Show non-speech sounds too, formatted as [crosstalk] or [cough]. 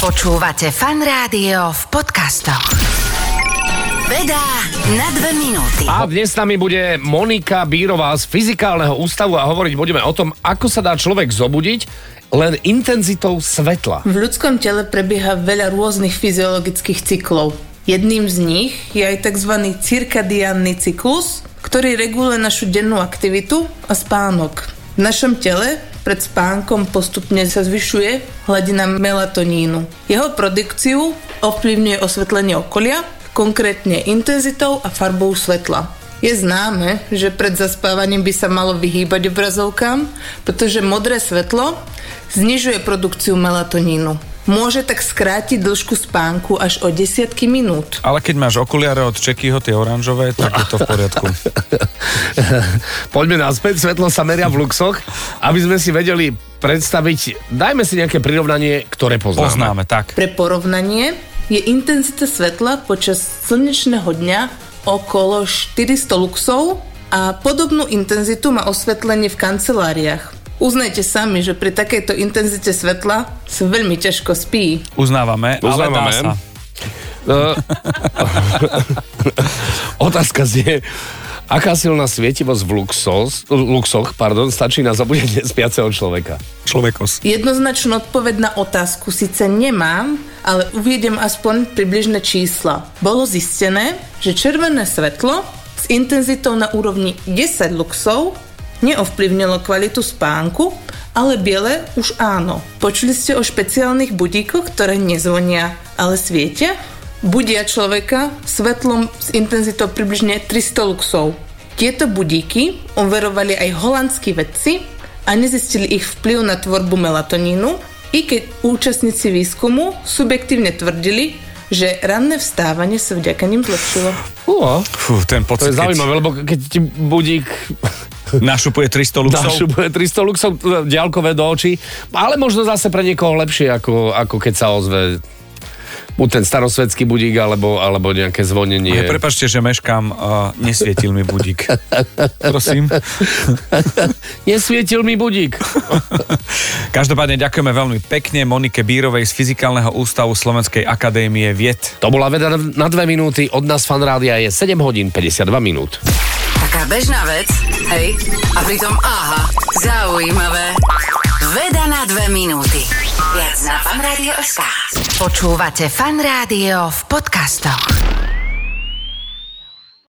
Počúvate fan rádio v podcastoch. Veda na dve minúty. A dnes s nami bude Monika Bírová z Fyzikálneho ústavu a hovoriť budeme o tom, ako sa dá človek zobudiť len intenzitou svetla. V ľudskom tele prebieha veľa rôznych fyziologických cyklov. Jedným z nich je aj tzv. cirkadiánny cyklus, ktorý reguluje našu dennú aktivitu a spánok. V našom tele pred spánkom postupne sa zvyšuje hladina melatonínu. Jeho produkciu ovplyvňuje osvetlenie okolia, konkrétne intenzitou a farbou svetla. Je známe, že pred zaspávaním by sa malo vyhýbať obrazovkám, pretože modré svetlo znižuje produkciu melatonínu. Môže tak skrátiť dĺžku spánku až o desiatky minút. Ale keď máš okuliare od Čekyho, tie oranžové, tak je to v poriadku. [laughs] Poďme naspäť, svetlo sa meria v luxoch, aby sme si vedeli predstaviť, dajme si nejaké prirovnanie, ktoré poznáme. Poznáme, tak. Pre porovnanie je intenzita svetla počas slnečného dňa okolo 400 luxov a podobnú intenzitu má osvetlenie v kanceláriách. Uznajte sami, že pri takejto intenzite svetla sa veľmi ťažko spí. Uznávame, Uznávame. ale dá sa. Uh, [laughs] otázka znie, aká silná svietivosť v luxos, luxoch pardon, stačí na zabudenie spiaceho človeka? Človekos. Jednoznačnú odpoveď na otázku síce nemám, ale uviedem aspoň približné čísla. Bolo zistené, že červené svetlo s intenzitou na úrovni 10 luxov neovplyvnilo kvalitu spánku, ale biele už áno. Počuli ste o špeciálnych budíkoch, ktoré nezvonia, ale svietia? Budia človeka svetlom s intenzitou približne 300 luxov. Tieto budíky overovali aj holandskí vedci a nezistili ich vplyv na tvorbu melatonínu, i keď účastníci výskumu subjektívne tvrdili, že ranné vstávanie sa vďaka nim zlepšilo. Uh, Fú, ten to pocit, je zaujímavé, lebo keď ti budík keď našupuje 300 luxov. našupuje 300 luxov ďalkové do očí, ale možno zase pre niekoho lepšie, ako, ako keď sa ozve buď ten starosvedský budík, alebo, alebo nejaké zvonenie. Ja, prepačte, že meškám, uh, nesvietil mi budík. Prosím. [laughs] Nesvietil mi budík. [laughs] Každopádne ďakujeme veľmi pekne Monike Bírovej z Fyzikálneho ústavu Slovenskej akadémie vied. To bola veda na dve minúty, od nás fanrádia je 7 hodín 52 minút. Taká bežná vec, hej? A pritom aha, zaujímavé. Veda na dve minúty. Viac na fanradio.sk Počúvate fan rádio v podcastoch.